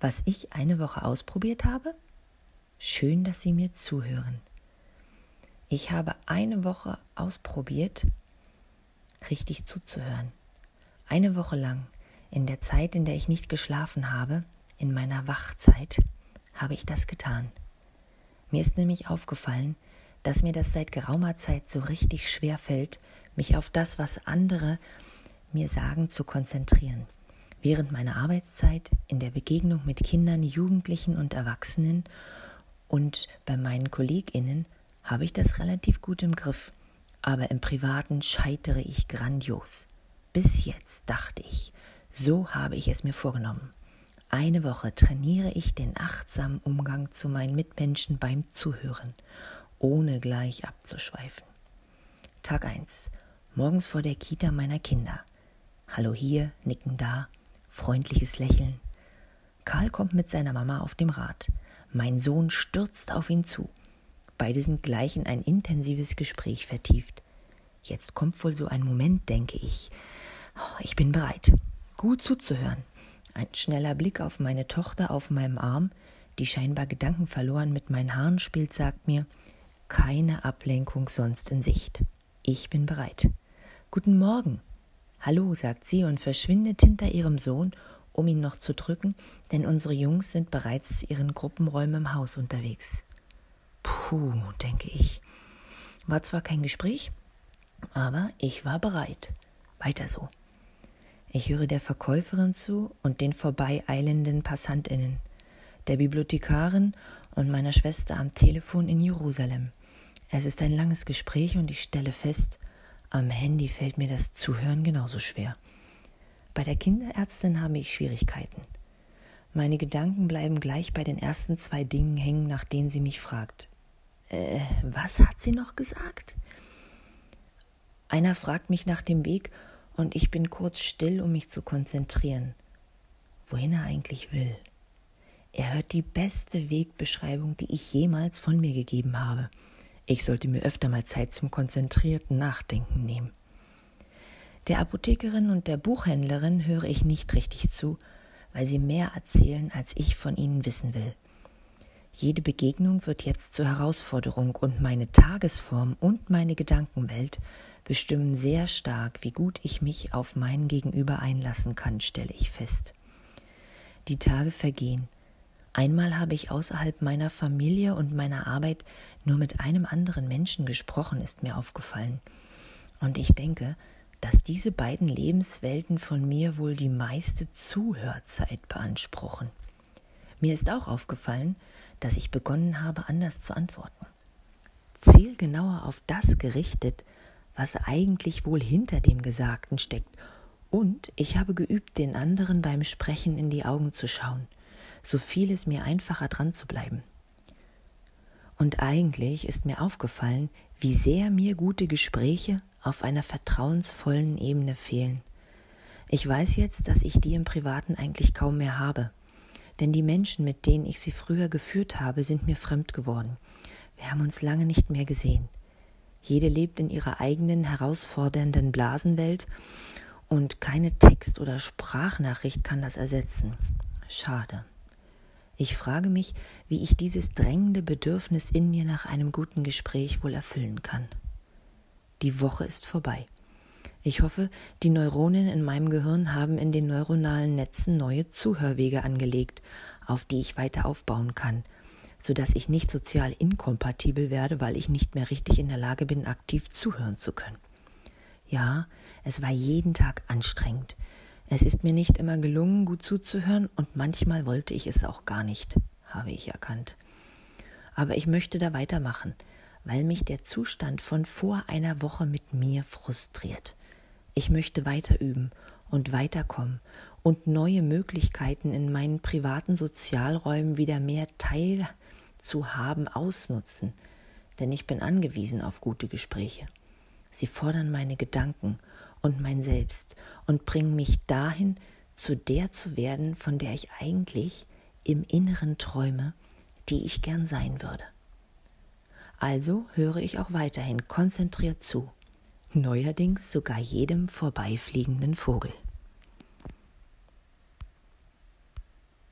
was ich eine Woche ausprobiert habe? Schön, dass Sie mir zuhören. Ich habe eine Woche ausprobiert, richtig zuzuhören. Eine Woche lang, in der Zeit, in der ich nicht geschlafen habe, in meiner Wachzeit, habe ich das getan. Mir ist nämlich aufgefallen, dass mir das seit geraumer Zeit so richtig schwer fällt, mich auf das, was andere mir sagen, zu konzentrieren. Während meiner Arbeitszeit, in der Begegnung mit Kindern, Jugendlichen und Erwachsenen und bei meinen Kolleginnen habe ich das relativ gut im Griff, aber im Privaten scheitere ich grandios. Bis jetzt dachte ich, so habe ich es mir vorgenommen. Eine Woche trainiere ich den achtsamen Umgang zu meinen Mitmenschen beim Zuhören, ohne gleich abzuschweifen. Tag 1. Morgens vor der Kita meiner Kinder. Hallo hier, nicken da, freundliches Lächeln. Karl kommt mit seiner Mama auf dem Rad. Mein Sohn stürzt auf ihn zu. Beide sind gleich in ein intensives Gespräch vertieft. Jetzt kommt wohl so ein Moment, denke ich. Oh, ich bin bereit, gut zuzuhören. Ein schneller Blick auf meine Tochter auf meinem Arm, die scheinbar Gedanken verloren mit meinen Haaren spielt, sagt mir, keine Ablenkung sonst in Sicht. Ich bin bereit. Guten Morgen. Hallo, sagt sie und verschwindet hinter ihrem Sohn, um ihn noch zu drücken, denn unsere Jungs sind bereits zu ihren Gruppenräumen im Haus unterwegs. Puh, denke ich. War zwar kein Gespräch, aber ich war bereit. Weiter so. Ich höre der Verkäuferin zu und den vorbeieilenden Passantinnen, der Bibliothekarin und meiner Schwester am Telefon in Jerusalem. Es ist ein langes Gespräch und ich stelle fest, am Handy fällt mir das Zuhören genauso schwer. Bei der Kinderärztin habe ich Schwierigkeiten. Meine Gedanken bleiben gleich bei den ersten zwei Dingen hängen, nach denen sie mich fragt. Äh, was hat sie noch gesagt? Einer fragt mich nach dem Weg und ich bin kurz still, um mich zu konzentrieren, wohin er eigentlich will. Er hört die beste Wegbeschreibung, die ich jemals von mir gegeben habe. Ich sollte mir öfter mal Zeit zum konzentrierten Nachdenken nehmen. Der Apothekerin und der Buchhändlerin höre ich nicht richtig zu, weil sie mehr erzählen, als ich von ihnen wissen will. Jede Begegnung wird jetzt zur Herausforderung und meine Tagesform und meine Gedankenwelt bestimmen sehr stark, wie gut ich mich auf mein Gegenüber einlassen kann, stelle ich fest. Die Tage vergehen. Einmal habe ich außerhalb meiner Familie und meiner Arbeit nur mit einem anderen Menschen gesprochen, ist mir aufgefallen. Und ich denke, dass diese beiden Lebenswelten von mir wohl die meiste Zuhörzeit beanspruchen. Mir ist auch aufgefallen, dass ich begonnen habe, anders zu antworten. Zielgenauer auf das gerichtet, was eigentlich wohl hinter dem Gesagten steckt. Und ich habe geübt, den anderen beim Sprechen in die Augen zu schauen. So fiel es mir einfacher dran zu bleiben. Und eigentlich ist mir aufgefallen, wie sehr mir gute Gespräche auf einer vertrauensvollen Ebene fehlen. Ich weiß jetzt, dass ich die im Privaten eigentlich kaum mehr habe denn die Menschen, mit denen ich sie früher geführt habe, sind mir fremd geworden. Wir haben uns lange nicht mehr gesehen. Jede lebt in ihrer eigenen herausfordernden Blasenwelt und keine Text- oder Sprachnachricht kann das ersetzen. Schade. Ich frage mich, wie ich dieses drängende Bedürfnis in mir nach einem guten Gespräch wohl erfüllen kann. Die Woche ist vorbei. Ich hoffe, die Neuronen in meinem Gehirn haben in den neuronalen Netzen neue Zuhörwege angelegt, auf die ich weiter aufbauen kann, so dass ich nicht sozial inkompatibel werde, weil ich nicht mehr richtig in der Lage bin, aktiv zuhören zu können. Ja, es war jeden Tag anstrengend. Es ist mir nicht immer gelungen, gut zuzuhören, und manchmal wollte ich es auch gar nicht, habe ich erkannt. Aber ich möchte da weitermachen, weil mich der Zustand von vor einer Woche mit mir frustriert. Ich möchte weiter üben und weiterkommen und neue Möglichkeiten in meinen privaten Sozialräumen wieder mehr Teil zu haben ausnutzen, denn ich bin angewiesen auf gute Gespräche. Sie fordern meine Gedanken und mein Selbst und bringen mich dahin, zu der zu werden, von der ich eigentlich im Inneren träume, die ich gern sein würde. Also höre ich auch weiterhin konzentriert zu neuerdings sogar jedem vorbeifliegenden Vogel.